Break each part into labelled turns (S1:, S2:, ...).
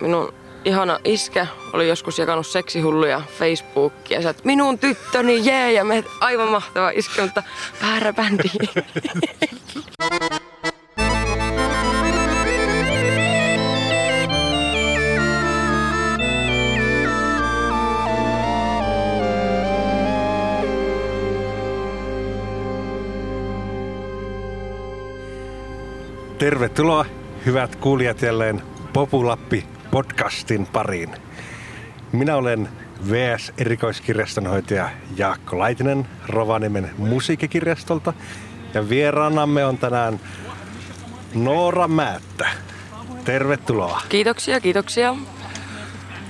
S1: minun ihana iskä oli joskus jakanut seksihulluja Facebookia. Sä, minun tyttöni, jee, ja me aivan mahtava iskä, mutta väärä bändi.
S2: Tervetuloa hyvät kuulijat jälleen Populappi podcastin pariin. Minä olen VS-erikoiskirjastonhoitaja Jaakko Laitinen Rovaniemen musiikkikirjastolta ja vieraanamme on tänään Noora Määttä. Tervetuloa.
S1: Kiitoksia, kiitoksia.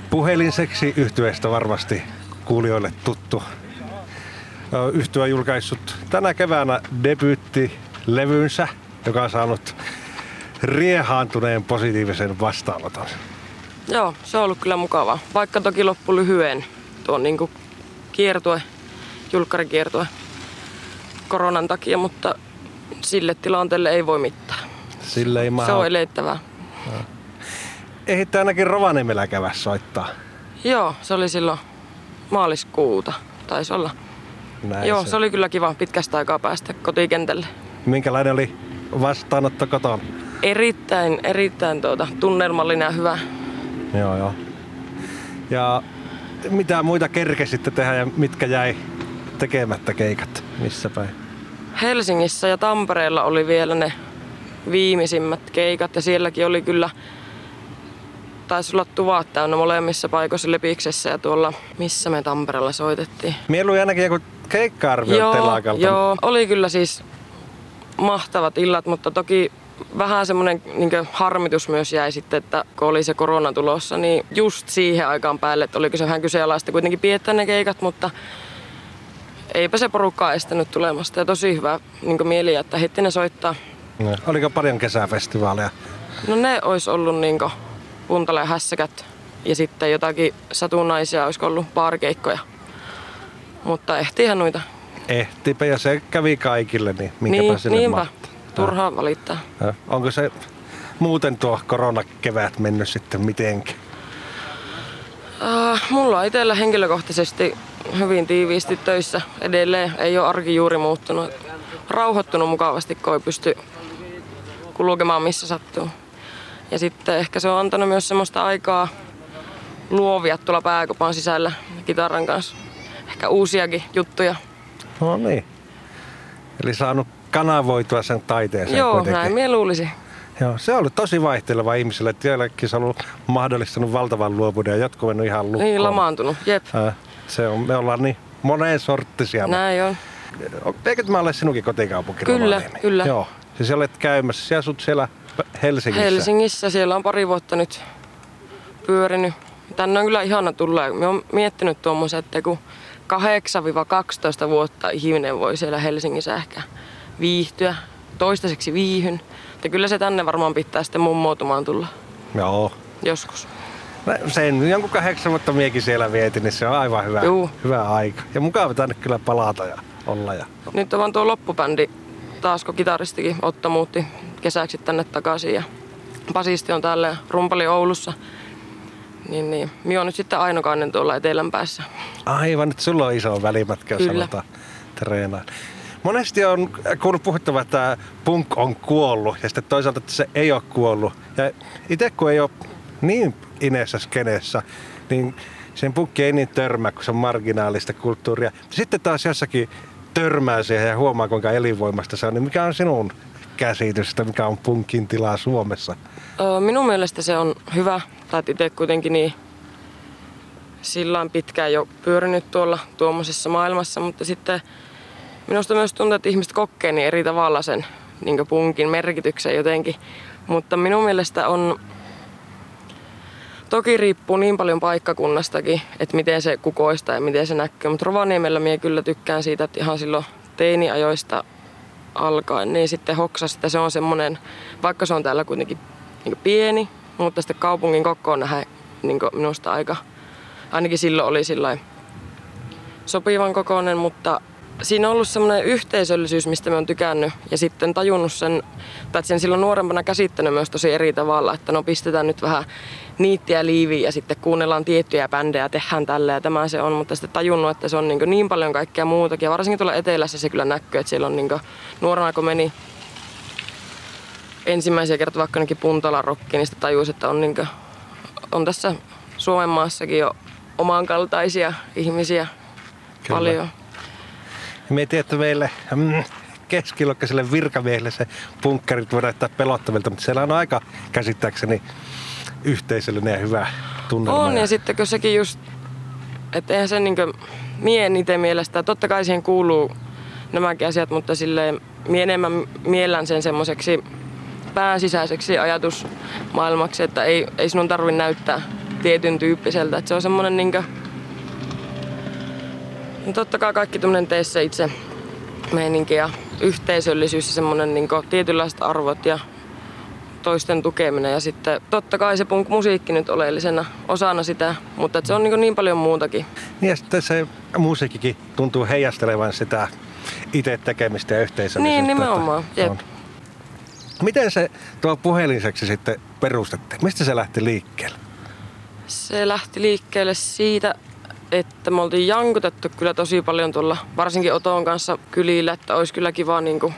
S2: Puhelinseksi yhtyeestä varmasti kuulijoille tuttu. Yhtyö on julkaissut tänä keväänä debyyttilevynsä, joka on saanut riehaantuneen positiivisen vastaanoton.
S1: Joo, se on ollut kyllä mukavaa. Vaikka toki loppu lyhyen tuon niin kiertue, julkkarikiertue koronan takia, mutta sille tilanteelle ei voi mitään.
S2: Sille ei
S1: Se on eleittävää.
S2: Ehitte ainakin Rovaniemellä kävä soittaa.
S1: Joo, se oli silloin maaliskuuta, taisi olla.
S2: Näin
S1: Joo, se. se oli kyllä kiva pitkästä aikaa päästä kotikentälle.
S2: Minkälainen oli vastaanotto kotona?
S1: Erittäin, erittäin tuota, tunnelmallinen ja hyvä.
S2: Joo, joo. Ja mitä muita kerkesitte tehdä ja mitkä jäi tekemättä keikat? Missä päin?
S1: Helsingissä ja Tampereella oli vielä ne viimeisimmät keikat ja sielläkin oli kyllä taisi olla tuvat täynnä molemmissa paikoissa Lepiksessä ja tuolla, missä me Tampereella soitettiin.
S2: Mielu ainakin joku keikka-arvio
S1: joo, joo, oli kyllä siis mahtavat illat, mutta toki vähän semmoinen niin harmitus myös jäi sitten, että kun oli se korona tulossa, niin just siihen aikaan päälle, että oliko se vähän kyseenalaista kuitenkin piettää ne keikat, mutta eipä se porukkaa estänyt tulemasta. Ja tosi hyvä niin mieli, että hitti ne soittaa.
S2: No, oliko paljon kesäfestivaaleja?
S1: No ne olisi ollut niin Puntale ja Hässäkät ja sitten jotakin satunnaisia, olisiko ollut baarikeikkoja. Mutta ehtihän noita.
S2: Ehtipä ja se kävi kaikille, niin minkäpä
S1: niin,
S2: sinne
S1: niinpä. Mahtaa. Turhaa valittaa.
S2: Onko se muuten tuo koronakevät mennyt sitten mitenkin?
S1: Uh, mulla on itsellä henkilökohtaisesti hyvin tiiviisti töissä edelleen. Ei ole arki juuri muuttunut. Rauhoittunut mukavasti, kun ei pysty kulkemaan missä sattuu. Ja sitten ehkä se on antanut myös semmoista aikaa luovia tuolla pääkopan sisällä kitaran kanssa. Ehkä uusiakin juttuja.
S2: No niin. Eli saanut kanavoitua sen taiteeseen
S1: Joo,
S2: kuitenkin.
S1: näin minä luulisin.
S2: Joo, se on ollut tosi vaihteleva ihmisille. Että joillekin se on ollut mahdollistanut valtavan luovuuden ja jotkut on ihan lukkoon.
S1: Niin, lamaantunut, jep.
S2: Äh, se on, me ollaan niin moneen sorttisia.
S1: Näin on.
S2: Eikö tämä ole sinunkin kotikaupunki
S1: Kyllä,
S2: Rovaniemi?
S1: kyllä.
S2: Joo. Siis olet käymässä, sinä asut siellä Helsingissä.
S1: Helsingissä, siellä on pari vuotta nyt pyörinyt. Tänne on kyllä ihana tulla. Me on miettinyt tuommoisen, että kun 8-12 vuotta ihminen voi siellä Helsingissä ehkä viihtyä. Toistaiseksi viihyn. Ja kyllä se tänne varmaan pitää sitten mummoutumaan tulla.
S2: Joo.
S1: Joskus.
S2: No, sen jonkun kahdeksan vuotta miekin siellä vietin, niin se on aivan hyvä,
S1: Juu.
S2: hyvä aika. Ja mukava tänne kyllä palata ja olla. Ja...
S1: Nyt on vaan tuo loppubändi taas, kun kitaristikin Otto muutti kesäksi tänne takaisin. Ja basisti on täällä rumpali Oulussa. Niin, niin. Mie on nyt sitten ainokainen tuolla etelän päässä.
S2: Aivan, nyt sulla on iso välimatka, jos aletaan treenaa. Monesti on kuullut puhuttava, että punk on kuollut ja sitten toisaalta, että se ei ole kuollut. Ja itse kun ei ole niin ineessä skeneessä, niin sen punkki ei niin törmää, kun se on marginaalista kulttuuria. Sitten taas jossakin törmää siihen ja huomaa, kuinka elinvoimasta se on. Niin mikä on sinun käsitystä, mikä on punkin tilaa Suomessa?
S1: Minun mielestä se on hyvä. Tai itse kuitenkin niin sillä pitkään jo pyörinyt tuolla tuommoisessa maailmassa, mutta sitten minusta myös tuntuu, että ihmiset kokee niin eri tavalla sen niin punkin merkityksen jotenkin. Mutta minun mielestä on, toki riippuu niin paljon paikkakunnastakin, että miten se kukoistaa ja miten se näkyy. Mutta Rovaniemellä minä kyllä tykkään siitä, että ihan silloin teiniajoista alkaen, niin sitten hoksas, että se on semmoinen, vaikka se on täällä kuitenkin niin pieni, mutta sitten kaupungin kokoon nähdä niin minusta aika, ainakin silloin oli sillä sopivan kokoinen, mutta siinä on ollut semmoinen yhteisöllisyys, mistä mä oon tykännyt. Ja sitten tajunnut sen, tai sen silloin nuorempana käsittänyt myös tosi eri tavalla, että no pistetään nyt vähän niittiä liiviin ja sitten kuunnellaan tiettyjä bändejä, tehdään tälle ja tämä se on. Mutta sitten tajunnut, että se on niin, niin paljon kaikkea muutakin. Ja varsinkin tuolla etelässä se kyllä näkyy, että siellä on niin nuorena kun meni ensimmäisiä kertoja vaikka ainakin Puntola rokki, niin sitten tajusi, että on, niin kuin, on tässä Suomen maassakin jo omankaltaisia ihmisiä Kyllä. paljon.
S2: Mietin, että meille mm, keskiluokkaiselle virkamiehelle se punkkarit voi näyttää pelottavilta, mutta siellä on aika käsittääkseni yhteisöllinen ja hyvä tunnelma.
S1: On, ja, ja sitten kun sekin just, että eihän se niin mien itse mielestä, totta kai siihen kuuluu nämäkin asiat, mutta silleen mie enemmän miellän sen semmoiseksi pääsisäiseksi ajatusmaailmaksi, että ei, ei sinun tarvitse näyttää tietyn tyyppiseltä. Että se on semmoinen niin kuin, no totta kai kaikki tämmöinen teissä itse meininki ja yhteisöllisyys ja semmoinen niin tietynlaiset arvot ja toisten tukeminen. Ja sitten totta kai se punk-musiikki nyt oleellisena osana sitä, mutta se on niin, niin paljon muutakin.
S2: Niin ja sitten se musiikkikin tuntuu heijastelevan sitä itse tekemistä ja yhteisöllisyyttä.
S1: Niin, nimenomaan. Jep. On.
S2: Miten se tuo puhelinseksi sitten perustettiin? Mistä se lähti liikkeelle?
S1: Se lähti liikkeelle siitä, että me oltiin jankutettu kyllä tosi paljon tuolla, varsinkin Oton kanssa kylillä, että olisi kyllä kiva niin kuin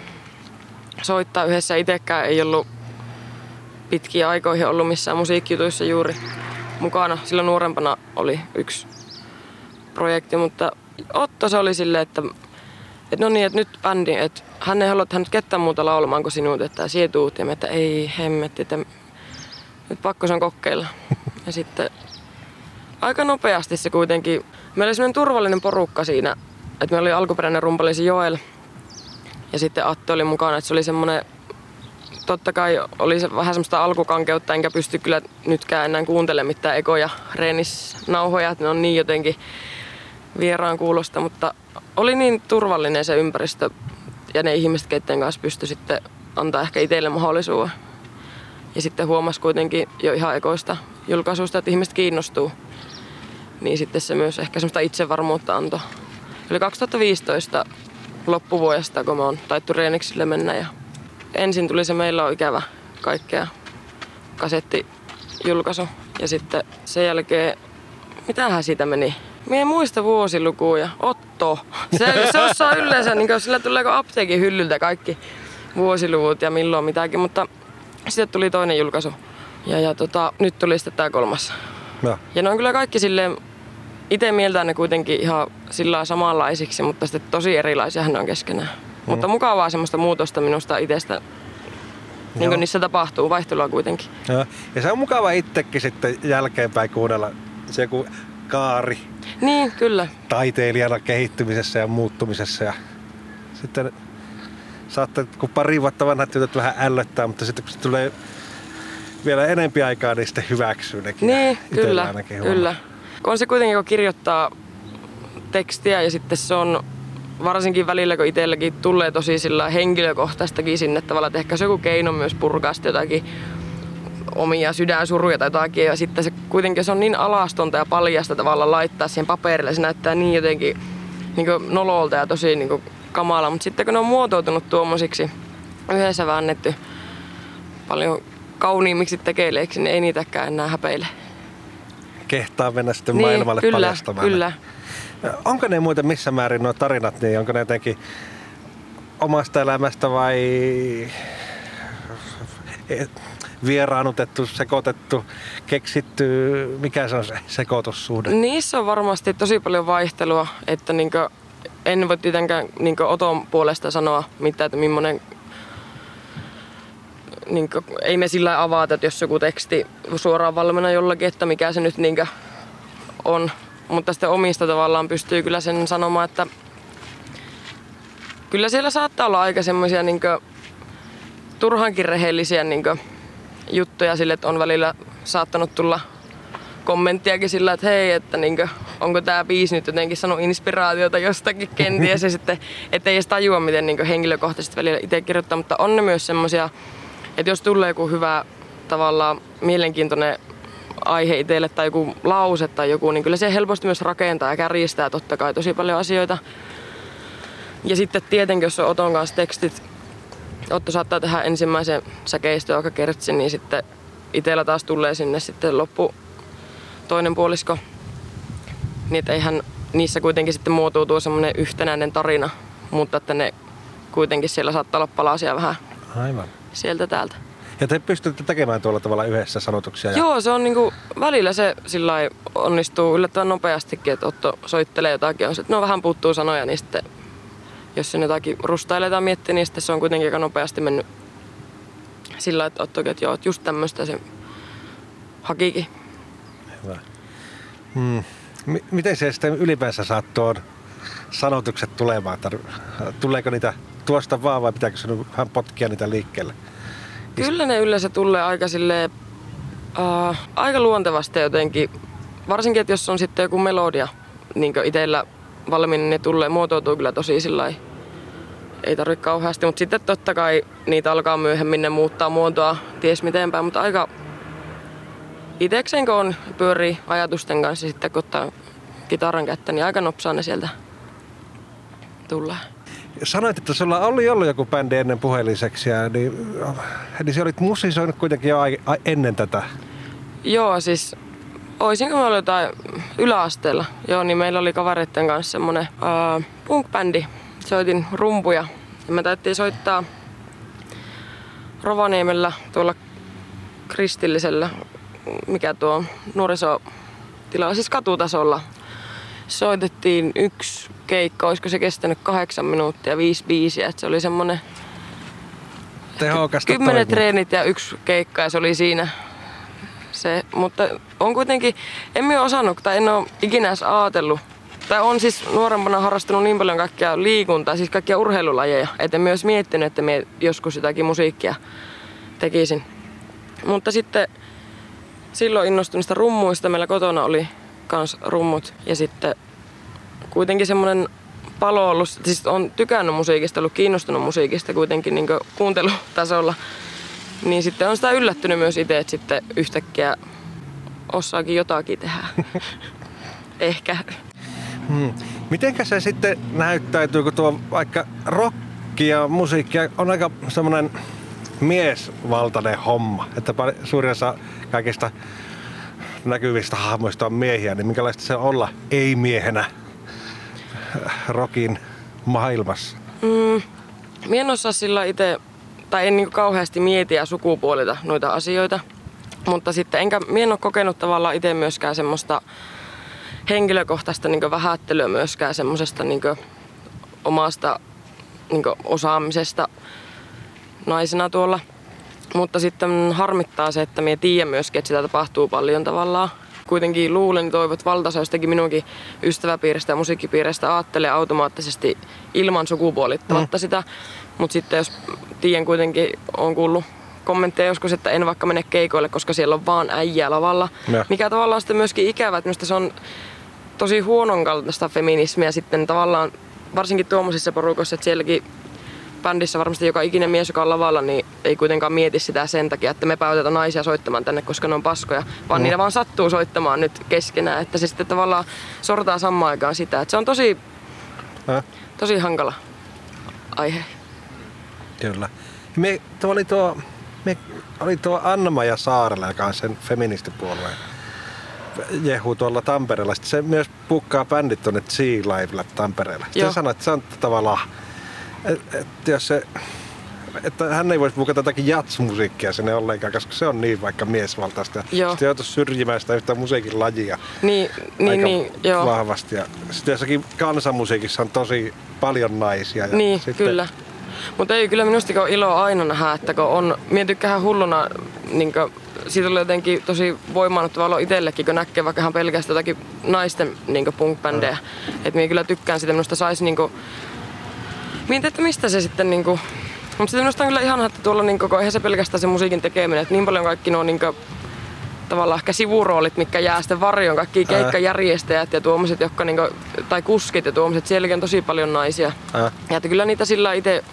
S1: soittaa yhdessä. Itsekään ei ollut pitkiä aikoihin ollut missään musiikkijutuissa juuri mukana. Silloin nuorempana oli yksi projekti, mutta Otto se oli silleen, että, että no niin, että nyt bändi, että hän ei halua, että hän nyt ketään muuta laulamaan kuin sinut, että sie tuut. Ja me, että ei hemmetti, että nyt pakko sen kokeilla. Ja sitten aika nopeasti se kuitenkin, meillä oli turvallinen porukka siinä, että meillä oli alkuperäinen rumpalisi Joel ja sitten Atte oli mukana, että se oli semmoinen totta kai oli se vähän semmoista alkukankeutta, enkä pysty kyllä nytkään enää kuuntelemaan mitään ekoja reenisnauhoja, että ne on niin jotenkin vieraan kuulosta, mutta oli niin turvallinen se ympäristö ja ne ihmiset, keiden kanssa pystyi sitten antaa ehkä itselle mahdollisuuden. Ja sitten huomasi kuitenkin jo ihan ekoista julkaisuista, että ihmiset kiinnostuu. Niin sitten se myös ehkä semmoista itsevarmuutta antoi. Eli 2015 loppuvuodesta, kun me on taittu Reeniksille mennä. Ja ensin tuli se Meillä on ikävä kaikkea kasettijulkaisu. Ja sitten sen jälkeen, mitähän siitä meni? Mie en muista vuosilukuja. Otto. Se, se osaa yleensä, niin kuin, sillä tulee apteekin hyllyltä kaikki vuosiluvut ja milloin mitäkin, mutta sitten tuli toinen julkaisu. Ja, ja tota, nyt tuli sitten tämä kolmas. Ja. ja ne on kyllä kaikki silleen, itse mieltään ne kuitenkin ihan sillä samanlaisiksi, mutta sitten tosi erilaisia ne on keskenään. Mm. Mutta mukavaa semmoista muutosta minusta itsestä niin kuin niissä tapahtuu, vaihtelua kuitenkin.
S2: Ja, Ja se on mukava itsekin sitten jälkeenpäin kuunnella se joku kaari.
S1: Niin, kyllä.
S2: Taiteilijana kehittymisessä ja muuttumisessa. Ja sitten saatte, kun pari vuotta vanhat tytöt vähän ällöttää, mutta sitten kun se tulee vielä enempi aikaa, niin sitten hyväksyy nekin.
S1: Niin, kyllä, kyllä. Kun on se kuitenkin, kun kirjoittaa tekstiä ja sitten se on varsinkin välillä, kun itselläkin tulee tosi sillä henkilökohtaistakin sinne tavallaan, että ehkä se joku keino myös purkaa jotakin omia sydänsuruja tai jotakin. Ja sitten se kuitenkin se on niin alastonta ja paljasta tavalla laittaa siihen paperille. Se näyttää niin jotenkin niin nololta ja tosi niin kamala. Mutta sitten kun ne on muotoutunut tuommoisiksi yhdessä väännetty paljon kauniimmiksi tekeleiksi, niin ei niitäkään enää häpeile.
S2: Kehtaa mennä sitten niin, maailmalle
S1: kyllä,
S2: paljastamaan.
S1: Kyllä,
S2: Onko ne muuten missä määrin nuo tarinat, niin onko ne jotenkin omasta elämästä vai vieraanutettu, sekoitettu, keksitty, mikä se on se sekoitussuhde?
S1: Niissä on varmasti tosi paljon vaihtelua, että niinkö, en voi tietenkään niinkö Oton puolesta sanoa mitään, että millainen niinkö, ei me sillä avata, että jos joku teksti suoraan valmiina jollakin, että mikä se nyt niinkö on. Mutta sitten omista tavallaan pystyy kyllä sen sanomaan, että kyllä siellä saattaa olla aika semmoisia niinkö turhankin rehellisiä niinkö juttuja sille, että on välillä saattanut tulla kommenttiakin sillä, että hei, että niinkö, onko tämä biisi nyt jotenkin saanut inspiraatiota jostakin kenties ja sitten, ettei edes tajua, miten niinkö henkilökohtaisesti välillä itse kirjoittaa, mutta on ne myös semmoisia, että jos tulee joku hyvä tavallaan mielenkiintoinen aihe itselle tai joku lause tai joku, niin kyllä se helposti myös rakentaa ja kärjistää totta kai tosi paljon asioita. Ja sitten tietenkin, jos on Oton kanssa tekstit, Otto saattaa tehdä ensimmäisen säkeistön, joka kertsi, niin sitten itsellä taas tulee sinne sitten loppu toinen puolisko. Niin että eihän niissä kuitenkin sitten muotoutuu semmoinen yhtenäinen tarina, mutta että ne kuitenkin siellä saattaa olla palasia vähän
S2: Aivan.
S1: Sieltä täältä.
S2: Ja te pystytte tekemään tuolla tavalla yhdessä sanotuksia. Ja...
S1: Joo, se on niinku, välillä se sillä onnistuu yllättävän nopeastikin, että Otto soittelee jotakin, on se, että no vähän puuttuu sanoja, niin sitten jos sen jotakin rustailee tai miettii, niin sitten se on kuitenkin aika nopeasti mennyt sillä että Otto, että joo, että just tämmöistä se hakikin.
S2: Hyvä. Hmm. M- miten se sitten ylipäänsä saat tuon sanotukset tulemaan? Tuleeko niitä tuosta vaan vai pitääkö sinun vähän potkia niitä liikkeelle?
S1: Kyllä ne yleensä tulee aika silleen, uh, aika luontevasti jotenkin. Varsinkin, että jos on sitten joku melodia niin itsellä valmiina, niin ne tulee, muotoutuu kyllä tosi sillä ei tarvitse kauheasti, mutta sitten totta kai niitä alkaa myöhemmin ne muuttaa muotoa ties mitenpäin, mutta aika itekseen kun on pyörii ajatusten kanssa sitten kun ottaa kitaran kättä, niin aika nopsaa ne sieltä tulee.
S2: Sanoit, että sulla oli ollut joku bändi ennen puheliseksiä, niin, niin se olit musisoinut kuitenkin jo ennen tätä.
S1: Joo, siis oisinko me ollut jotain yläasteella. Joo, niin meillä oli kavereiden kanssa semmonen uh, punk-bändi. Soitin rumpuja. Ja me taittiin soittaa Rovaniemellä tuolla kristillisellä, mikä tuo nuorisotila, siis katutasolla. Soitettiin yksi keikka, olisiko se kestänyt kahdeksan minuuttia, viisi biisiä. Että se oli semmonen
S2: Tehokasta
S1: Kymmenen toimia. treenit ja yksi keikka ja se oli siinä se. Mutta on kuitenkin, en minä osannut tai en ole ikinä edes ajatellut. Tai on siis nuorempana harrastanut niin paljon kaikkia liikuntaa, siis kaikkia urheilulajeja, että myös miettinyt, että minä joskus jotakin musiikkia tekisin. Mutta sitten silloin innostuin niistä rummuista. Meillä kotona oli kans rummut ja sitten kuitenkin semmoinen palo ollut, siis on tykännyt musiikista, ollut kiinnostunut musiikista kuitenkin niin kuuntelutasolla. Niin sitten on sitä yllättynyt myös itse, että sitten yhtäkkiä osaakin jotakin tehdä. Ehkä.
S2: Hmm. Mitenkä se sitten näyttäytyy, kun tuo vaikka rokki ja musiikki on aika semmoinen miesvaltainen homma, että suurin osa kaikista näkyvistä hahmoista on miehiä, niin minkälaista se olla ei-miehenä rokin maailmassa?
S1: Mm, Mie en osaa sillä itse, tai en niin kauheasti mietiä sukupuolita noita asioita. Mutta sitten enkä, mie en ole kokenut tavallaan itse myöskään semmoista henkilökohtaista niin vähättelyä myöskään semmoisesta niin omasta niin osaamisesta naisena tuolla. Mutta sitten harmittaa se, että mie tiedän myöskin, että sitä tapahtuu paljon tavallaan kuitenkin luulen ja toivot valtaosa jostakin minunkin ystäväpiiristä ja musiikkipiiristä ajattelee automaattisesti ilman sukupuolittamatta mm. sitä. Mutta sitten jos tiedän kuitenkin, on kuullut kommentteja joskus, että en vaikka mene keikoille, koska siellä on vaan äijä lavalla. Ja. Mikä tavallaan sitten myöskin ikävä, että se on tosi huonon kaltaista feminismiä sitten tavallaan varsinkin tuommoisissa porukoissa, että sielläkin bändissä varmasti joka ikinen mies, joka on lavalla, niin ei kuitenkaan mieti sitä sen takia, että me päätetään naisia soittamaan tänne, koska ne on paskoja, vaan mm. niitä vaan sattuu soittamaan nyt keskenään. Että se sitten tavallaan sortaa samaan aikaan sitä. Että se on tosi, äh? tosi hankala aihe.
S2: Kyllä. Me, tuo oli tuo, me, oli tuo Anna-Maja Saarella, joka on sen feministipuolueen jehu tuolla Tampereella. Sitten se myös pukkaa bändit tuonne G-Livelle Tampereella. Sitten sanoit, että se on tavallaan et, et, jos se, että hän ei voisi bukata jotakin jatsmusiikkia sinne ollenkaan, koska se on niin vaikka miesvaltaista. Joo. Sitten joutuisi syrjimään sitä yhtä musiikin lajia
S1: niin, niin, aika niin, joo.
S2: vahvasti. Ja sitten jossakin kansanmusiikissa on tosi paljon naisia. Ja
S1: niin,
S2: sitten...
S1: kyllä. Mutta ei kyllä minusta on ilo aina nähdä, että kun on, minä tykkään hulluna, niin kuin, siitä oli jotenkin tosi voimaannuttava olo itsellekin, kun näkee vaikka ihan pelkästään jotakin naisten niin punk-bändejä. Mm. Että minä kyllä tykkään sitä, minusta saisi niin kuin, Mietin, että mistä se sitten niinku... Mutta sitten minusta on kyllä ihan että tuolla niinku, eihän se pelkästään se musiikin tekeminen, että niin paljon kaikki nuo niinku, tavallaan ehkä sivuroolit, mitkä jää sitten varjoon, kaikki keikkajärjestäjät ja tuommoiset, jotka niinku, tai kuskit ja tuommoiset, sielläkin on tosi paljon naisia. Ää. Ja että kyllä niitä sillä itse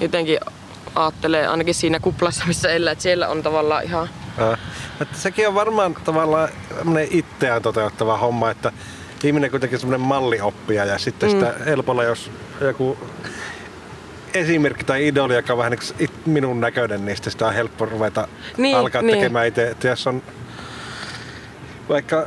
S1: jotenkin ajattelee, ainakin siinä kuplassa, missä elää, että siellä on tavallaan ihan...
S2: Ää. Että sekin on varmaan tavallaan itseään toteuttava homma, että ihminen kuitenkin semmoinen mallioppija ja sitten mm. sitä helpolla, jos joku esimerkki tai idoli, joka on vähän niin minun näköinen, niin sitä on helppo ruveta niin, alkaa niin. tekemään itse. Että jos on vaikka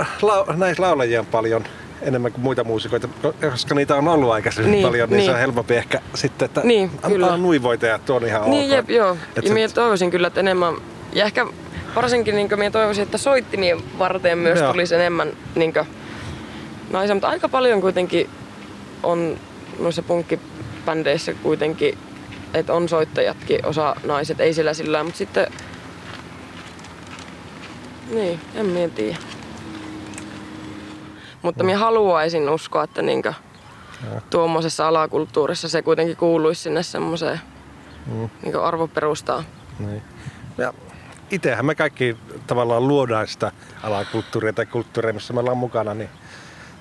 S2: äh, lau, näissä laulajia on paljon enemmän kuin muita muusikoita, koska niitä on ollut aikaisemmin niin, paljon, niin, niin, se on helpompi ehkä sitten, että niin, antaa nuivoita ja tuo on ihan
S1: Niin, jep, joo. ja minä toivoisin kyllä, että enemmän, ja ehkä varsinkin niin minä toivoisin, että soittimien varten myös joo. tulisi enemmän niin naisia, mutta aika paljon kuitenkin on noissa punkkibändeissä kuitenkin, että on soittajatkin, osa naiset, ei sillä sillä, mutta sitten niin, en minä tiedä. Mutta minä haluaisin uskoa, että niinkö tuommoisessa alakulttuurissa se kuitenkin kuuluisi sinne semmoiseen mm. niin arvoperustaan. Niin.
S2: Ja itsehän me kaikki tavallaan luodaan sitä alakulttuuria tai kulttuuria, missä me ollaan mukana, niin,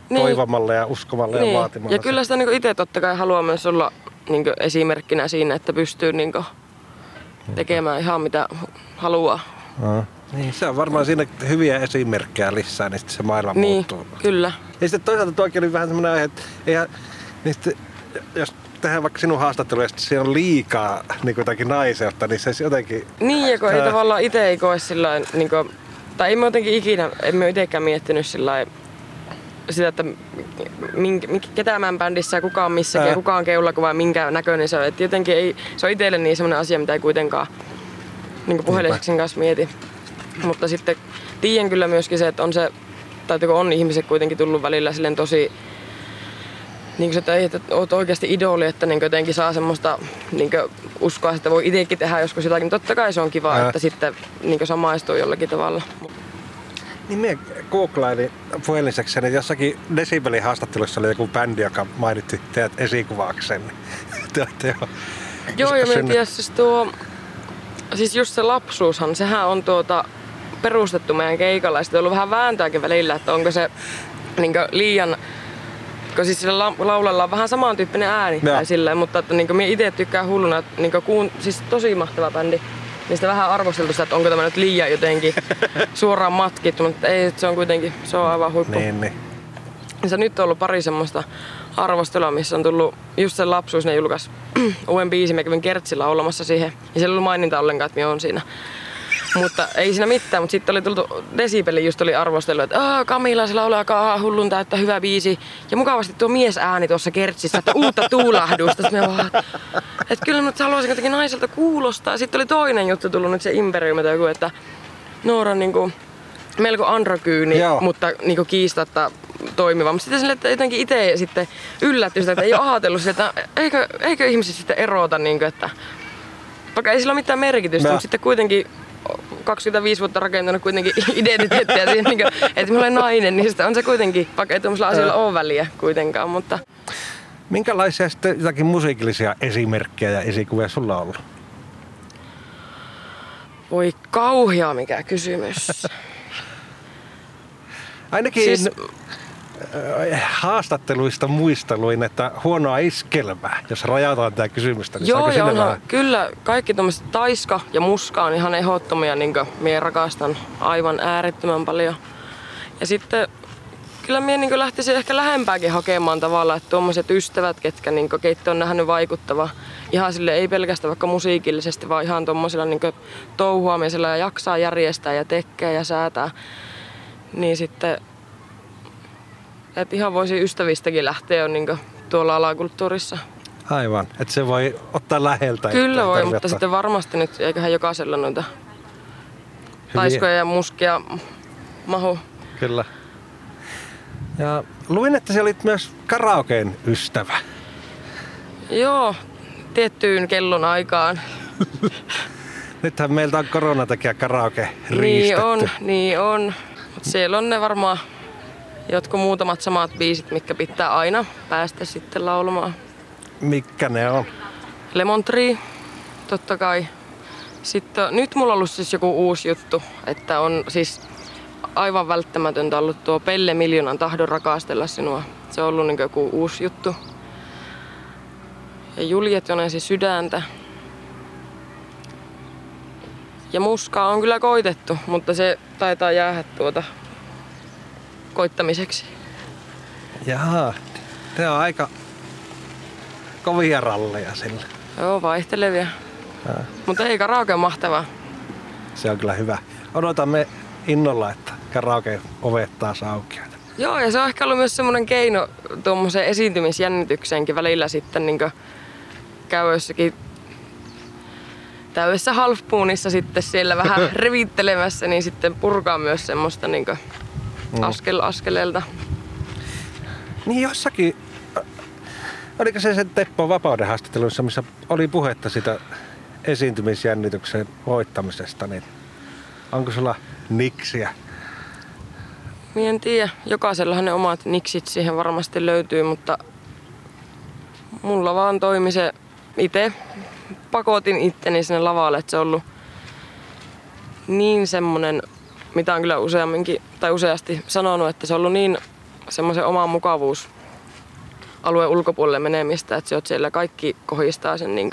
S2: niin. toivomalle ja uskomalle niin. ja vaatimalle.
S1: Ja kyllä sitä niin itse totta kai haluaa myös olla niin esimerkkinä siinä, että pystyy niin tekemään ihan mitä haluaa.
S2: Ja. Niin, se on varmaan siinä hyviä esimerkkejä lisää, niin se maailma
S1: niin,
S2: muuttuu.
S1: kyllä.
S2: Ja sitten toisaalta tuokin oli vähän semmoinen aihe, että eihän, niin sitten, jos tehdään vaikka sinun haastattelu ja siellä on liikaa niin jotakin naiseutta, niin se jotenkin...
S1: Niin, ja kun ei tavallaan itse ei koe sillä niin kuin, tai emme jotenkin ikinä, emme itsekään miettinyt sillä sitä, että minkä, ketä mä bändissä ja kuka on missäkin Ää. ja kuka on keulakuva ja minkä näköinen se on. Et jotenkin ei, se on itselle niin semmoinen asia, mitä ei kuitenkaan niin puheliseksin kanssa mieti. Mutta sitten tiedän kyllä myöskin se, että on se, tai kun on ihmiset kuitenkin tullut välillä silleen tosi niin kuin se, että, että oot oikeasti idoli, että niin jotenkin saa semmoista niin uskoa, että voi itsekin tehdä joskus jotakin. Totta kai se on kiva, Ää. että sitten niin samaistuu jollakin tavalla.
S2: Niin minä googlailin puheliseksi, että jossakin Decibelin haastattelussa oli joku bändi, joka mainitti teidät esikuvaakseen. Te jo
S1: Joo, ja minä siis tuo, siis just se lapsuushan, sehän on tuota, perustettu meidän keikalla ja sitten on ollut vähän vääntöäkin välillä, että onko se niin liian kun siis sillä laulalla on vähän samantyyppinen ääni tai silleen, mutta että niin minä itse tykkään hulluna, että niin kuun, siis tosi mahtava bändi. Niin sitä vähän arvosteltu sitä, että onko tämä nyt liian jotenkin suoraan matkittu, mutta ei, se on kuitenkin, se on aivan huippu.
S2: Niin, niin.
S1: Se nyt on ollut pari semmoista arvostelua, missä on tullut just sen lapsuus, ne julkaisi uuden biisin, mä kävin Kertsillä olemassa siihen. Ja siellä ei ollut maininta ollenkaan, että minä olen siinä. Mutta ei siinä mitään, mutta sitten oli tultu Desibeli just oli arvostelu, että Kamila se laulaa hullun täyttä hyvä biisi. Ja mukavasti tuo mies ääni tuossa kertsissä, että uutta tuulahdusta. Sitten mä vaan, että kyllä nyt haluaisin jotenkin naiselta kuulostaa. Sitten oli toinen juttu tullut nyt se Imperium, että joku, että Noora niin kuin, melko androkyyni, Joo. mutta niin kuin kiistatta toimiva. Mutta sitten sille, että jotenkin itse sitten yllätty sitä, että ei ole ajatellut sitä, että eikö, eikö ihmiset sitten erota, niin kuin, että vaikka ei sillä ole mitään merkitystä, Mä... mutta sitten kuitenkin 25 vuotta rakentanut kuitenkin identiteettiä siihen, niin kuin, että mä olen nainen, niin sitä on se kuitenkin, vaikka ei tuollaisilla asioilla ole väliä kuitenkaan, mutta...
S2: Minkälaisia sitten jotakin musiikillisia esimerkkejä ja esikuvia sulla on ollut?
S1: Voi kauhea mikä kysymys.
S2: Ainakin siis, haastatteluista muisteluin, että huonoa iskelmää, jos rajataan tämä kysymystä.
S1: Niin Joo, ja onhan, kyllä kaikki tuommoiset taiska ja muska on ihan ehdottomia, niin kuin minä rakastan aivan äärettömän paljon. Ja sitten kyllä minä niin lähtisin ehkä lähempääkin hakemaan tavallaan, että tuommoiset ystävät, ketkä niin keitto on nähnyt vaikuttava ihan sille ei pelkästään vaikka musiikillisesti, vaan ihan tuommoisella niin touhuamisella ja jaksaa järjestää ja tekee ja säätää. Niin sitten että ihan voisi ystävistäkin lähteä jo niin tuolla alakulttuurissa.
S2: Aivan, että se voi ottaa läheltä.
S1: Kyllä voi, mutta sitten varmasti nyt, eiköhän jokaisella noita taiskoja ja muskia mahu.
S2: Kyllä. Ja luin, että se olit myös karaokeen ystävä.
S1: Joo, tiettyyn kellon aikaan.
S2: Nythän meiltä on korona takia karaoke riistetty.
S1: Niin on, niin on. Mut siellä on ne varmaan jotkut muutamat samat biisit, mitkä pitää aina päästä sitten laulamaan.
S2: Mikä ne on?
S1: Lemon Tree, totta kai. Sitten nyt mulla on ollut siis joku uusi juttu, että on siis aivan välttämätöntä ollut tuo Pelle Miljoonan tahdon rakastella sinua. Se on ollut niin joku uusi juttu. Ja Juliet Jonesi sydäntä. Ja muskaa on kyllä koitettu, mutta se taitaa jäädä tuota koittamiseksi.
S2: Jaha, ne on aika kovia ralleja sillä.
S1: Joo, vaihtelevia. Mutta ei karaoke on mahtavaa.
S2: Se on kyllä hyvä. Odotamme innolla, että karaoke ovet taas auki.
S1: Joo, ja se on ehkä ollut myös semmoinen keino tuommoiseen esiintymisjännitykseenkin välillä sitten niin käy jossakin täydessä halfpuunissa sitten siellä vähän revittelemässä, niin sitten purkaa myös semmoista niin askel askeleelta.
S2: Niin jossakin, oliko se sen Teppo Vapauden haastattelussa, missä oli puhetta sitä esiintymisjännityksen voittamisesta, niin onko sulla niksiä?
S1: Mie en tiedä. Jokaisellahan ne omat niksit siihen varmasti löytyy, mutta mulla vaan toimi se itse. Pakotin itteni sinne lavalle, että se on ollut niin semmonen, mitä on kyllä useamminkin tai useasti sanonut, että se on ollut niin semmoisen oman mukavuus alueen ulkopuolelle menemistä, että se on siellä kaikki kohistaa sen niin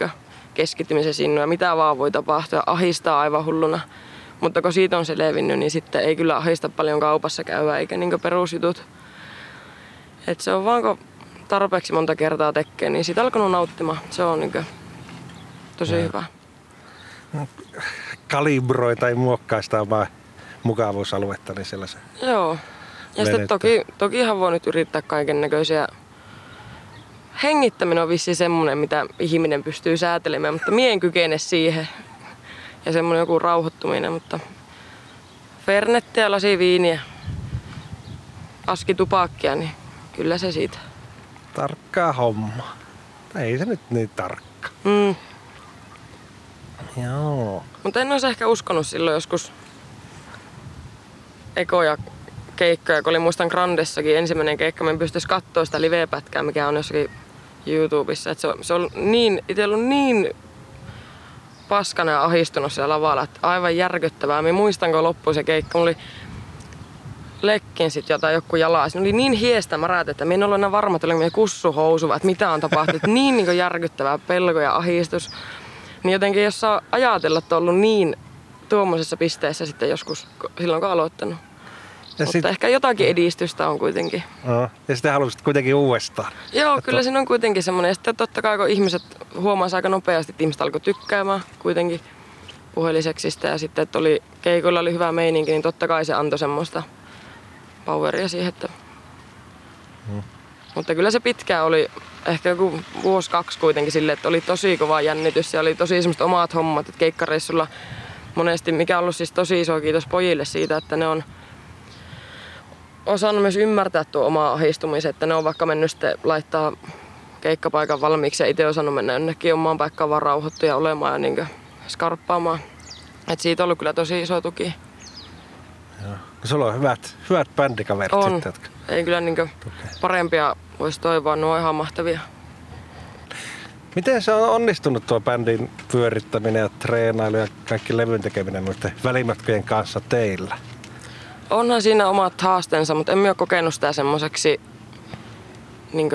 S1: keskittymisen sinua ja mitä vaan voi tapahtua, ahistaa aivan hulluna. Mutta kun siitä on se levinnyt, niin sitten ei kyllä ahista paljon kaupassa käyvää eikä niin perusjutut. Et se on vaan kun tarpeeksi monta kertaa tekee, niin siitä alkanut nauttimaan. Se on niin tosi ja. hyvä.
S2: Kalibroi tai muokkaa sitä omaa mukavuusaluetta, niin siellä se
S1: Joo. Ja sitten toki, tokihan voi nyt yrittää kaiken näköisiä hengittäminen on vissi semmoinen, mitä ihminen pystyy säätelemään, mutta mien kykene siihen ja semmoinen joku rauhoittuminen, mutta fernettiä, lasi viiniä, aski tupakkia, niin kyllä se siitä.
S2: Tarkkaa homma. Ei se nyt niin tarkka.
S1: Mm.
S2: Joo.
S1: Mutta en olisi ehkä uskonut silloin joskus ekoja keikkoja, kun oli muistan Grandessakin ensimmäinen keikka, mä pystyisi katsoa sitä live-pätkää, mikä on jossakin YouTubessa. Et se, on, se on niin, itse ollut niin paskana ja ahistunut siellä lavalla. Että aivan järkyttävää. Mä muistan, kun loppui se keikka. Mulla oli lekkin sit jotain joku jalaa. Se oli niin hiestä märät, että minä en ollut enää varma, että oli kussuhousu, että mitä on tapahtunut. niin, niin järkyttävää pelko ja ahistus. Niin jotenkin jos saa ajatella, että on ollut niin tuommoisessa pisteessä sitten joskus silloin kun aloittanut. Ja Mutta sit... ehkä jotakin edistystä on kuitenkin.
S2: No, ja sitten haluaisit kuitenkin uudestaan.
S1: Joo, että... kyllä siinä on kuitenkin semmoinen. Ja sitten totta kai kun ihmiset huomaa aika nopeasti, että ihmiset alkoi tykkäämään kuitenkin puheliseksistä. Ja sitten, että oli, keikoilla oli hyvä meininki, niin totta kai se antoi semmoista poweria siihen. Että... Hmm. Mutta kyllä se pitkään oli, ehkä joku vuosi kaksi kuitenkin sille, että oli tosi kova jännitys ja oli tosi semmoista omat hommat. Että keikkareissulla monesti, mikä on ollut siis tosi iso kiitos pojille siitä, että ne on osannut myös ymmärtää tuo oma ahistumisen, että ne on vaikka mennyt sitten laittaa keikkapaikan valmiiksi ja itse osannut mennä jonnekin omaan paikkaan vaan rauhoittuja olemaan ja niin skarppaamaan. Et siitä on ollut kyllä tosi iso tuki.
S2: Joo. Sulla on hyvät, hyvät bändikaverit
S1: on.
S2: sitten, jotka...
S1: Ei kyllä niin parempia voisi toivoa, ne on ihan mahtavia.
S2: Miten se on onnistunut tuo bändin pyörittäminen ja treenailu ja kaikki levyn tekeminen noiden välimatkojen kanssa teillä?
S1: onhan siinä omat haasteensa, mutta en ole kokenut sitä semmoiseksi niin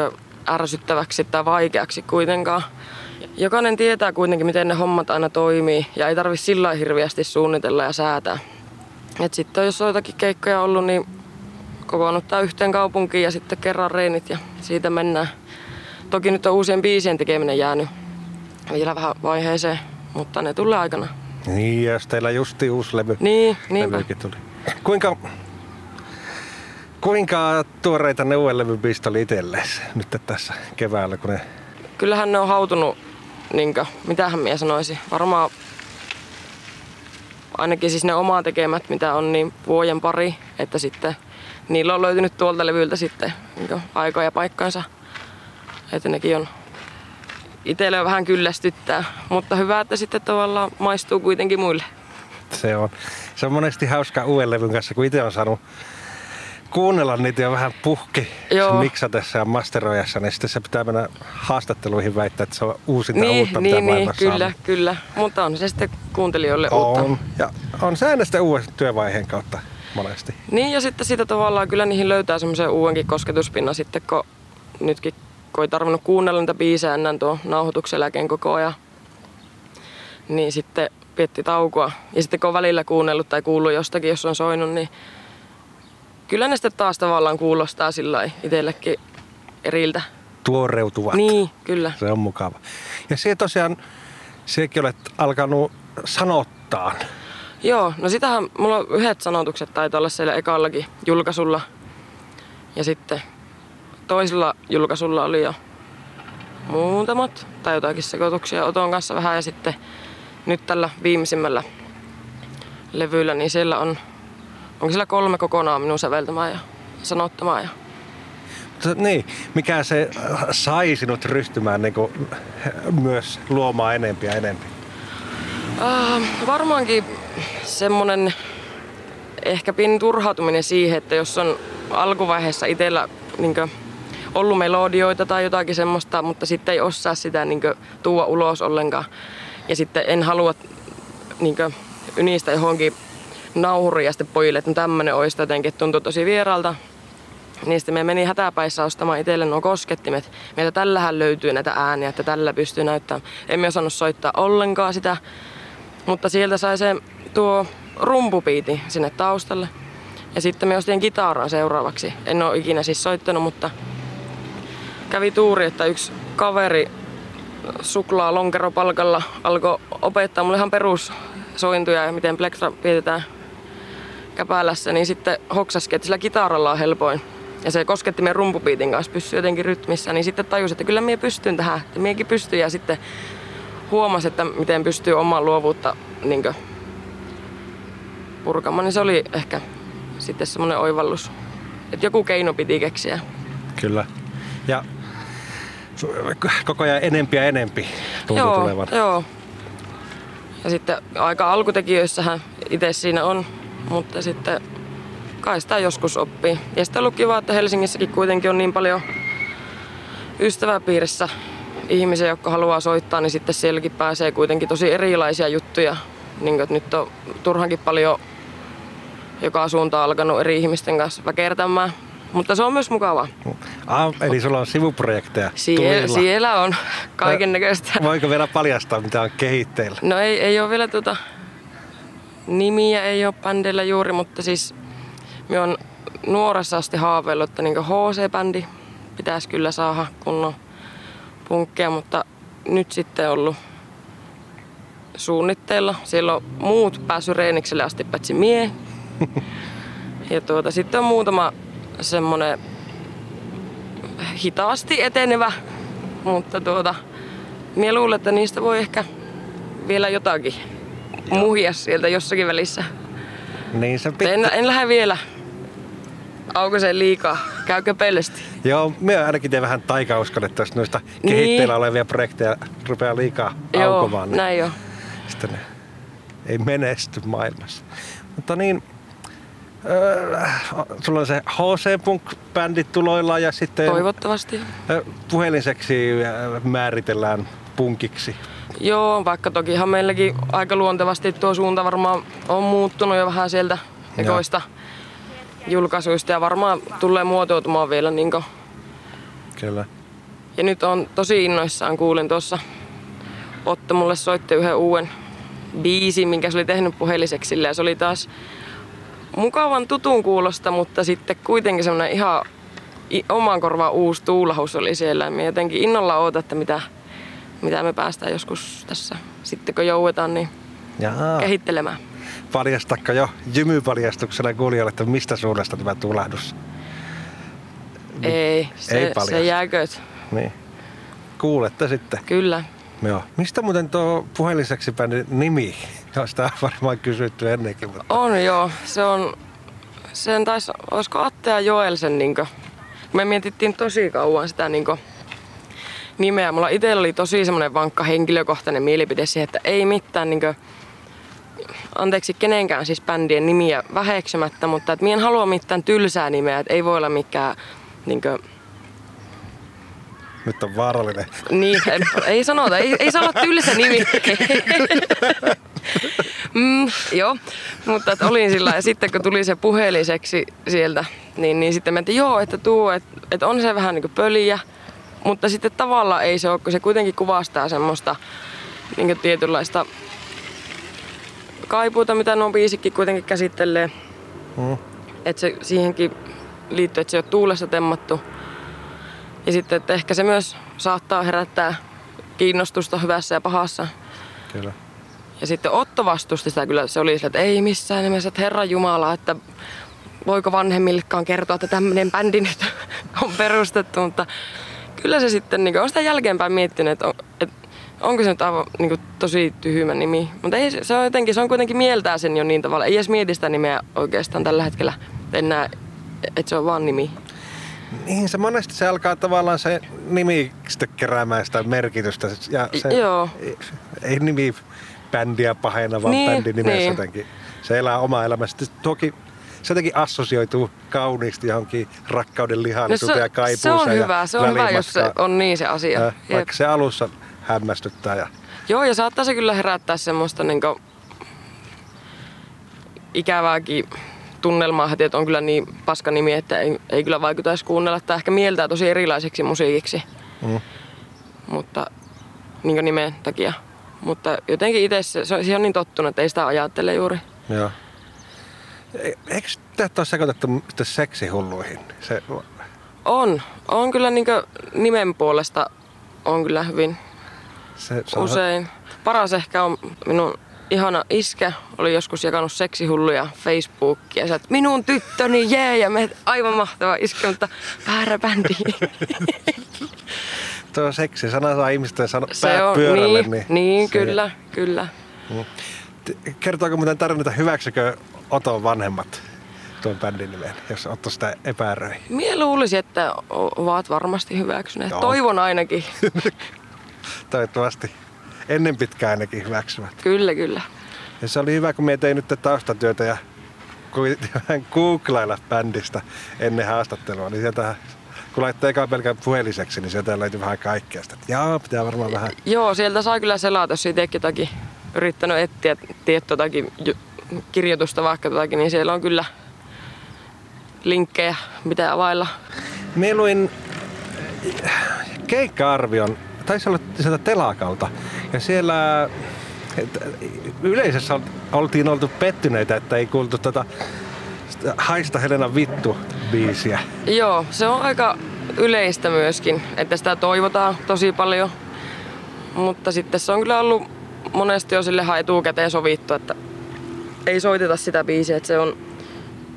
S1: ärsyttäväksi tai vaikeaksi kuitenkaan. Jokainen tietää kuitenkin, miten ne hommat aina toimii ja ei tarvi sillä hirveästi suunnitella ja säätää. Et sitten jos on jotakin keikkoja ollut, niin kokoonnuttaa yhteen kaupunkiin ja sitten kerran reinit ja siitä mennään. Toki nyt on uusien biisien tekeminen jäänyt vielä vähän vaiheeseen, mutta ne tulee aikana.
S2: Niin, jos teillä justi uusi levy.
S1: Niin, niinpä.
S2: tuli. Kuinka, kuinka tuoreita ne uuden levyn oli itsellesi nyt tässä keväällä, kun ne...
S1: Kyllähän ne on hautunut, niinkö, mitähän minä sanoisi, varmaan ainakin siis ne omaa tekemät, mitä on, niin vuoden pari, että sitten niillä on löytynyt tuolta levyltä sitten niin aikoja ja paikkansa. Että nekin on itselle vähän kyllästyttää, mutta hyvä, että sitten tavallaan maistuu kuitenkin muille.
S2: Se on, se on monesti hauska uuden levyn kanssa, kun itse on saanut kuunnella niitä jo vähän puhki Joo. miksatessa ja masteroijassa, niin sitten se pitää mennä haastatteluihin väittää, että se on uusinta
S1: niin,
S2: uutta,
S1: niin,
S2: mitä
S1: niin, kyllä, on. kyllä. Mutta on se sitten kuuntelijoille
S2: on.
S1: uutta.
S2: Ja on sitten uuden työvaiheen kautta monesti.
S1: Niin ja sitten siitä tavallaan kyllä niihin löytää semmoisen uudenkin kosketuspinnan sitten, kun nytkin kun ei tarvinnut kuunnella niitä biisejä ennen tuon nauhoituksen jälkeen koko ajan. Niin sitten pietti taukoa. Ja sitten kun on välillä kuunnellut tai kuullut jostakin, jos on soinut, niin kyllä ne sitten taas tavallaan kuulostaa sillä itsellekin eriltä.
S2: Tuoreutuvat.
S1: Niin, kyllä.
S2: Se on mukava. Ja se tosiaan, sekin olet alkanut sanottaa.
S1: Joo, no sitähän mulla on yhdet sanotukset taitaa olla siellä ekallakin julkaisulla. Ja sitten toisella julkaisulla oli jo muutamat tai jotakin sekoituksia Oton kanssa vähän ja sitten nyt tällä viimeisimmällä levyllä, niin siellä on, onko siellä kolme kokonaan minun säveltämää ja sanottamaa. Ja...
S2: Mutta niin, mikä se sai sinut ryhtymään niin kuin, myös luomaan enempiä ja enempi?
S1: Uh, varmaankin semmonen ehkä pieni turhautuminen siihen, että jos on alkuvaiheessa itsellä niin ollut melodioita tai jotakin semmoista, mutta sitten ei osaa sitä niin tuua ulos ollenkaan. Ja sitten en halua niin ynistä johonkin nauhuriin ja sitten pojille, että tämmöinen olisi jotenkin, tuntuu tosi vieraalta. Niin sitten me meni hätäpäissä ostamaan itselle nuo koskettimet. Meiltä tällähän löytyy näitä ääniä, että tällä pystyy näyttämään. Emme osannut soittaa ollenkaan sitä, mutta sieltä sai se tuo rumpupiiti sinne taustalle. Ja sitten me ostin kitaraa seuraavaksi. En ole ikinä siis soittanut, mutta kävi tuuri, että yksi kaveri suklaa lonkeropalkalla alkoi opettaa mulle ihan perussointuja ja miten plektra pidetään käpälässä, niin sitten hoksaskin, että sillä kitaralla on helpoin. Ja se kosketti meidän rumpupiitin kanssa, pysyi jotenkin rytmissä, niin sitten tajusin, että kyllä minä pystyn tähän, että minäkin pystyn ja sitten huomasi, että miten pystyy omaa luovuutta niin purkamaan, niin se oli ehkä sitten semmoinen oivallus, että joku keino piti keksiä.
S2: Kyllä. Ja koko ajan enempi ja enempi tuntuu
S1: joo,
S2: tulevan.
S1: Joo. Ja sitten aika alkutekijöissähän itse siinä on, mutta sitten kai sitä joskus oppii. Ja sitten on ollut kiva, että Helsingissäkin kuitenkin on niin paljon ystäväpiirissä ihmisiä, jotka haluaa soittaa, niin sitten sielläkin pääsee kuitenkin tosi erilaisia juttuja. Niin kuin, että nyt on turhankin paljon joka suuntaan alkanut eri ihmisten kanssa väkertämään. Mutta se on myös mukavaa.
S2: Ah, eli sulla on sivuprojekteja
S1: Sie- Siellä on kaiken näköistä.
S2: Voiko vielä paljastaa, mitä on kehitteillä?
S1: No ei, ei ole vielä tuota nimiä, ei ole bändillä juuri, mutta siis me on nuoressa asti haaveillut, että niin HC-bändi pitäisi kyllä saada kunnon punkkeja, mutta nyt sitten ollut suunnitteilla. Siellä on muut päässyt reenikselle asti paitsi mie. Ja tuota, sitten on muutama semmonen hitaasti etenevä, mutta tuota, mie luulen, että niistä voi ehkä vielä jotakin muhia sieltä jossakin välissä.
S2: Niin se pitää.
S1: En, en lähde vielä aukaseen liikaa. Käykö pellesti?
S2: Joo, minä ainakin teen vähän taikauskon, että jos noista niin. kehitteillä olevia projekteja rupeaa liikaa
S1: Joo,
S2: aukomaan, niin
S1: näin jo.
S2: sitten ne ei menesty maailmassa. Mutta niin, sulla on se HC Punk-bändi tuloilla ja sitten
S1: Toivottavasti.
S2: puhelinseksi määritellään punkiksi.
S1: Joo, vaikka tokihan meilläkin aika luontevasti tuo suunta varmaan on muuttunut jo vähän sieltä ekoista julkaisuista ja varmaan tulee muotoutumaan vielä niin
S2: Kyllä.
S1: Ja nyt on tosi innoissaan, kuulin tuossa Otto mulle soitti yhden uuden biisin, minkä se oli tehnyt puheliseksi ja se oli taas mukavan tutun kuulosta, mutta sitten kuitenkin semmoinen ihan oman korvaan uusi tuulahus oli siellä. Minä jotenkin innolla ootan, että mitä, mitä me päästään joskus tässä sitten kun jouetaan, niin
S2: Jaa.
S1: kehittelemään.
S2: Paljastakko jo jymypaljastuksena kuulijoille, että mistä suunnasta tämä tulehdus?
S1: Ei, se,
S2: Ei paljasta.
S1: se jääköt.
S2: Niin. Kuulette sitten.
S1: Kyllä.
S2: Joo. Mistä muuten tuo puheliseksi bändin nimi? Sitä on varmaan kysytty ennenkin. Mutta...
S1: On joo, se on, sen taisi, olisiko Atte ja Joel sen niinkö, me mietittiin tosi kauan sitä niinkö nimeä. Mulla itsellä oli tosi semmoinen vankka henkilökohtainen mielipide siihen, että ei mitään niinkö, anteeksi kenenkään siis bändien nimiä väheksymättä, mutta että minä en halua mitään tylsää nimeä, että ei voi olla mikään niinkö,
S2: Nyt on vaarallinen.
S1: niin, ei, ei sanota, ei, ei saa olla tylsä nimi. mm, joo, mutta että olin sillä ja sitten kun tuli se puheliseksi sieltä, niin, niin sitten mentiin, joo, että tuo, että, että on se vähän niin kuin pöliä, mutta sitten tavallaan ei se ole, kun se kuitenkin kuvastaa semmoista niin kuin tietynlaista kaipuuta, mitä nuo biisikki kuitenkin käsittelee.
S2: Mm.
S1: Että se siihenkin liittyy, että se on tuulessa temmattu. Ja sitten, että ehkä se myös saattaa herättää kiinnostusta hyvässä ja pahassa.
S2: Kyllä.
S1: Ja sitten Otto vastusti sitä kyllä, se oli sillä, että ei missään nimessä, että Herra Jumala, että voiko vanhemmillekaan kertoa, että tämmöinen bändi nyt on perustettu, mutta kyllä se sitten, niin on sitä jälkeenpäin miettinyt, että, on, että onko se nyt aivan niin kuin, tosi tyhmä nimi. Mutta ei, se on jotenkin, se on kuitenkin mieltää sen jo niin tavalla. Ei edes mieti sitä nimeä oikeastaan tällä hetkellä enää, että se on vaan nimi.
S2: Niin, se monesti se alkaa tavallaan se nimi keräämään sitä merkitystä. Ja se,
S1: Joo.
S2: Ei, ei nimi bändiä pahena, vaan
S1: Niin,
S2: bändi nimessä
S1: niin.
S2: jotenkin. Se elää omaa elämää. Sitten toki se jotenkin assosioituu kauniisti johonkin rakkauden lihaisuuteen ja
S1: No se, se
S2: kaipuuseen.
S1: on
S2: ja
S1: hyvä, se on hyvä, jos se on niin se asia.
S2: Äh,
S1: Jep.
S2: Vaikka se alussa hämmästyttää. Ja,
S1: Joo, ja saattaa se kyllä herättää semmoista niinku ikävääkin tunnelmaa heti, että on kyllä niin paska nimi, että ei, ei kyllä vaikuta edes kuunnella. Tai ehkä mieltää tosi erilaiseksi musiikiksi,
S2: mm,
S1: mutta niin nimen takia. Mutta jotenkin itse se, se on, niin tottunut, että ei sitä ajattele juuri.
S2: joo. E- Eikö tätä ole sekoitettu seksihulluihin? Se,
S1: On. On kyllä niin nimen puolesta on kyllä hyvin
S2: se, se on-
S1: usein. Paras ehkä on minun ihana iskä oli joskus jakanut seksihulluja Facebookia. Ja että minun tyttöni, jee, ja me aivan mahtava iskä, mutta väärä bändi.
S2: Tuo seksi, sana saa ihmisten sano,
S1: Se on,
S2: pyörälle.
S1: niin, niin
S2: se-
S1: kyllä, kyllä.
S2: T- Kertooko muuten tarinoita, hyväksykö Oton vanhemmat tuon bändin nimen, jos Otto sitä epäröi?
S1: Mie luulisin, että ovat varmasti hyväksyneet.
S2: Joo.
S1: Toivon ainakin.
S2: Toivottavasti ennen pitkään ainakin hyväksyvät.
S1: kyllä, kyllä.
S2: Ja se oli hyvä, kun me tein nyt taustatyötä ja vähän googlailla bändistä ennen haastattelua, niin sieltä kun laittoi eka pelkän puheliseksi, niin sieltä löytyi vähän kaikkea. Sitä, jaa, pitää varmaan vähän...
S1: Joo, sieltä saa kyllä selata, jos itsekin jotakin yrittänyt etsiä jotakin ju- kirjoitusta vaikka jotakin, niin siellä on kyllä linkkejä, mitä availla.
S2: Me luin keikka-arvion, taisi olla sieltä telakalta, ja siellä yleisössä oltiin oltu pettyneitä, että ei kuultu tätä Haista Helena vittu biisiä.
S1: Joo, se on aika yleistä myöskin, että sitä toivotaan tosi paljon. Mutta sitten se on kyllä ollut monesti jo sille etukäteen sovittu, että ei soiteta sitä biisiä. Että se on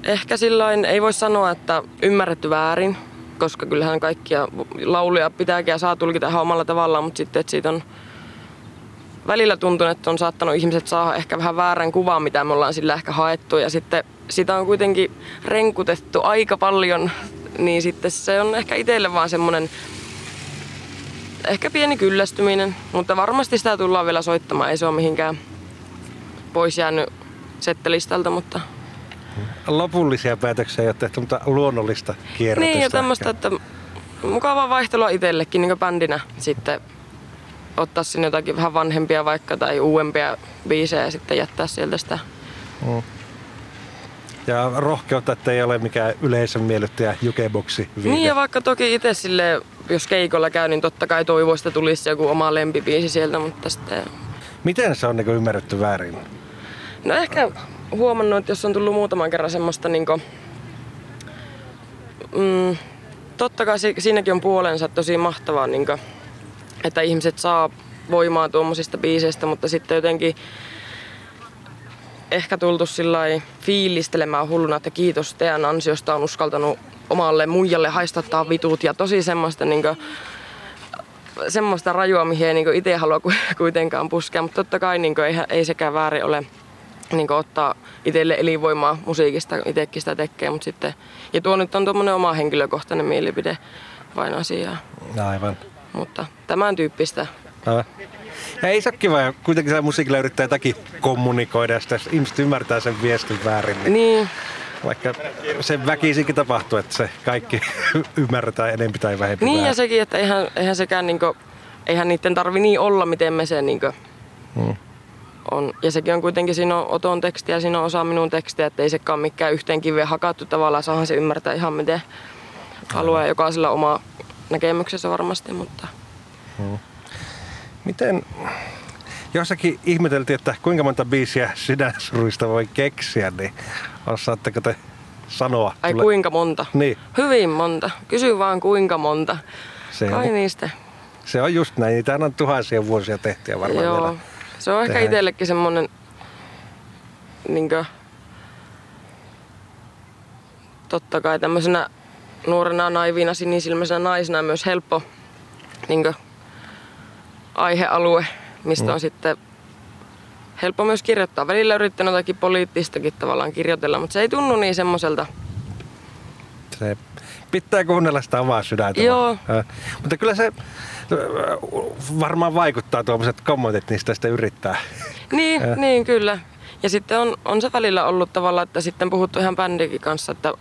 S1: ehkä sillain, ei voi sanoa, että ymmärretty väärin, koska kyllähän kaikkia lauluja pitääkin ja saa tulkita ihan omalla tavallaan, mutta sitten että siitä on välillä tuntunut, että on saattanut ihmiset saada ehkä vähän väärän kuvan, mitä me ollaan sillä ehkä haettu. Ja sitten sitä on kuitenkin renkutettu aika paljon, niin sitten se on ehkä itselle vaan semmoinen ehkä pieni kyllästyminen, mutta varmasti sitä tullaan vielä soittamaan. Ei se ole mihinkään pois jäänyt settelistalta, mutta
S2: Lopullisia päätöksiä ei ole tehty, mutta luonnollista kierrätystä.
S1: niin ja tämmöistä, että mukavaa vaihtelua itsellekin niin bändinä sitten ottaa sinne jotakin vähän vanhempia vaikka tai uudempia biisejä ja sitten jättää sieltä sitä.
S2: Mm. Ja rohkeutta, että ei ole mikään yleisön miellyttäjä jukeboksi
S1: Niin ja vaikka toki itse sille, jos keikolla käy, niin totta kai toivoisi, että tulisi joku oma lempibiisi sieltä, mutta sitten...
S2: Miten se on niin ymmärretty väärin?
S1: No ehkä huomannut, että jos on tullut muutaman kerran semmoista niinku... Mm, totta kai si- siinäkin on puolensa tosi mahtavaa, niinku, että ihmiset saa voimaa tuommoisista biiseistä, mutta sitten jotenkin ehkä tultu fiilistelemään hulluna, että kiitos teidän ansiosta on uskaltanut omalle muijalle haistattaa vitut ja tosi semmoista niinku, semmoista rajua, mihin ei niinku itse halua ku- kuitenkaan puskea, mutta totta kai niinku, ei, ei sekään väärin ole niinku, ottaa itselle elinvoimaa musiikista, itsekin sitä tekee, mutta sitten, ja tuo nyt on tuommoinen oma henkilökohtainen mielipide vain asiaa,
S2: Aivan.
S1: Mutta tämän tyyppistä.
S2: Ja ei se ole kiva, ja kuitenkin se musiikilla yrittää jotakin kommunikoida, ja ihmiset ymmärtää sen viestin väärin, niin
S1: Niin,
S2: vaikka se väkisinkin tapahtuu, että se kaikki ymmärretään enempi tai vähempi
S1: niin ja sekin, että eihän, eihän sekään niinku, eihän niiden tarvi niin olla, miten me se niinku
S2: Mm.
S1: on. Ja sekin on kuitenkin, siinä on Oton tekstiä siinä on osa minun tekstiä, että ei sekaan mikään yhteen kiveen hakattu tavallaan, saahan se ymmärtää ihan miten haluaa, jokaisella oma näkemyksensä varmasti, mutta
S2: Miten, jossakin ihmeteltiin, että kuinka monta biisiä sydänsuruista voi keksiä, niin osaatteko te sanoa.
S1: Ai
S2: Tule-
S1: kuinka monta?
S2: Niin,
S1: Hyvin monta. Kysy vaan kuinka monta.
S2: se
S1: Kai
S2: on,
S1: niistä.
S2: se on just näin. Niitä on tuhansia vuosia tehtyä varmaan
S1: Joo.
S2: vielä.
S1: Se on ehkä
S2: tehdään.
S1: itsellekin semmonen niinkö, totta kai tämmöisenä nuorena naiviina sinisilmäisenä naisena myös helppo niinkö, aihealue, mistä
S2: Mm.
S1: on sitten helppo myös kirjoittaa. Välillä yrittänyt jotakin poliittistakin tavallaan kirjoitella, mutta se ei tunnu niin semmoiselta.
S2: Se pitää kuunnella sitä omaa sydäntä.
S1: Joo.
S2: Ö, Mutta kyllä se varmaan vaikuttaa tuommoiset kommentit, niistä sitä yrittää.
S1: Niin, niin kyllä. Ja sitten on, on se välillä ollut tavallaan, että sitten puhuttu ihan bändikin kanssa, että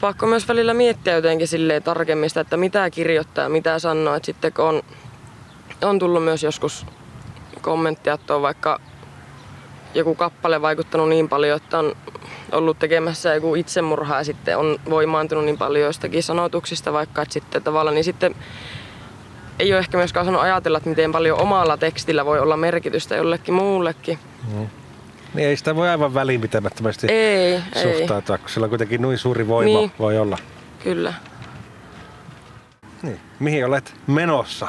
S1: pakko myös välillä miettiä jotenkin silleen tarkemmin sitä, että mitä kirjoittaa mitä sanoo. Että sitten kun on, on tullut myös joskus kommenttia, että on vaikka joku kappale vaikuttanut niin paljon, että on ollut tekemässä joku itsemurha ja sitten on voimaantunut niin paljon joistakin sanotuksista vaikka, että sitten tavallaan niin sitten ei ole ehkä myöskään osannut ajatella, että miten paljon omalla tekstillä voi olla merkitystä jollekin muullekin.
S2: Niin ei sitä voi aivan välinpitämättömästi
S1: Ei, ei,
S2: suhtautua, kun sillä on kuitenkin noin suuri voima
S1: Niin.
S2: voi olla.
S1: kyllä.
S2: Niin. Mihin olet menossa?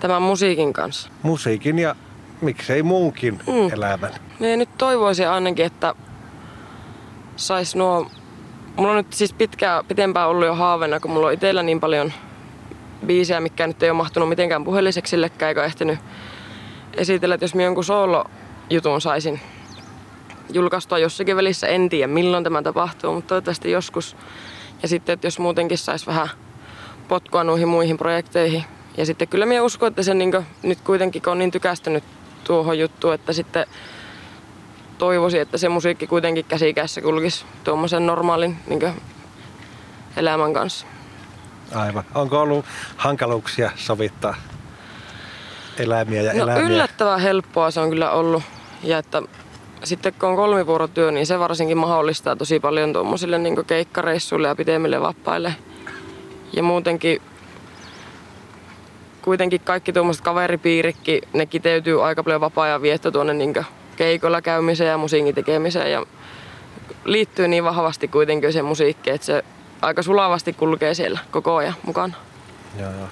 S1: Tämän musiikin kanssa.
S2: Musiikin ja miksei muunkin
S1: Mm.
S2: elämän.
S1: Niin nyt toivoisin ainakin, että sais nuo... Mulla on nyt siis pitkään, pitempään ollut jo haaveena, kun mulla on itsellä niin paljon biisejä, mikä nyt ei ole mahtunut mitenkään puheliseksi sillekään, eikä ehtinyt esitellä, että jos minä jonkun soolo-jutun saisin julkaistua jossakin välissä, en tiedä milloin tämä tapahtuu, mutta toivottavasti joskus. Ja sitten, että jos muutenkin saisi vähän potkua noihin muihin projekteihin. Ja sitten kyllä minä uskon, että se niin nyt kuitenkin on niin tykästynyt tuohon juttuun, että sitten toivoisin, että se musiikki kuitenkin käsikässä kulkisi tuommoisen normaalin niin elämän kanssa.
S2: Aivan. Onko ollut hankaluuksia sovittaa eläimiä ja
S1: No
S2: eläimiä?
S1: yllättävän helppoa se on kyllä ollut. Ja että sitten kun on kolmivuorotyö, niin se varsinkin mahdollistaa tosi paljon tuommoisille niin keikkareissuille ja pitemmille vapaille. Ja muutenkin kuitenkin kaikki tuommoiset kaveripiirikki, ne kiteytyy aika paljon vapaa-ajan vietto tuonne niin keikolla käymiseen ja musiikin tekemiseen. Ja liittyy niin vahvasti kuitenkin se musiikki, että se aika sulavasti kulkee siellä koko ajan mukana.
S2: Joo, joo.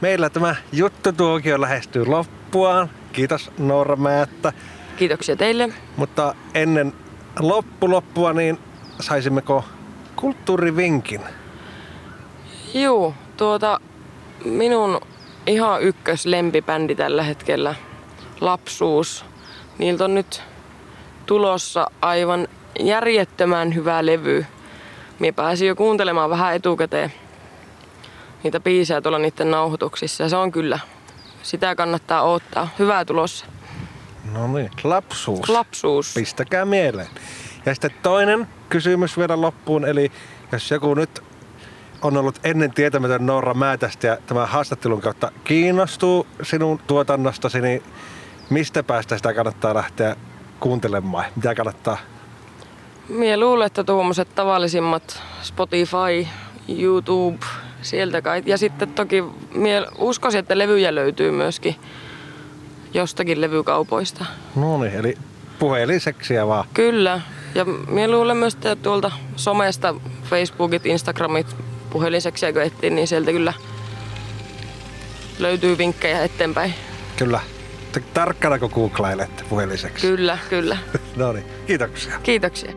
S2: Meillä tämä juttutuokio lähestyy loppuaan. Kiitos Noora Määttä.
S1: Kiitoksia teille.
S2: Mutta ennen loppuloppua, niin saisimmeko kulttuurivinkin?
S1: Juu, tuota minun ihan ykkös lempibändi tällä hetkellä, Lapsuus. Niiltä on nyt tulossa aivan järjettömän hyvä levy. Mie pääsin jo kuuntelemaan vähän etukäteen niitä biisejä tuolla niiden nauhoituksissa. Ja se on kyllä, sitä kannattaa odottaa. Hyvää tulossa.
S2: No niin, lapsuus.
S1: Lapsuus.
S2: Pistäkää mieleen. Ja sitten toinen kysymys vielä loppuun, eli jos joku nyt on ollut ennen tietämätön Noora Määtästä ja tämän haastattelun kautta kiinnostuu sinun tuotannostasi, niin mistä päästä sitä kannattaa lähteä kuuntelemaan? Mitä kannattaa?
S1: Mie luulen, että tuommoiset tavallisimmat Spotify, YouTube, sieltä kai. Ja sitten toki mie uskoisin, että levyjä löytyy myöskin jostakin levykaupoista.
S2: No niin, eli puheliseksiä vaan.
S1: Kyllä. Ja minä luulen myös, että tuolta somesta, Facebookit, Instagramit, puhelinseksiä kun etsii, niin sieltä kyllä löytyy vinkkejä eteenpäin.
S2: Kyllä. Tarkkana kun googlailette puheliseksi.
S1: Kyllä, kyllä.
S2: no niin, kiitoksia.
S1: Kiitoksia.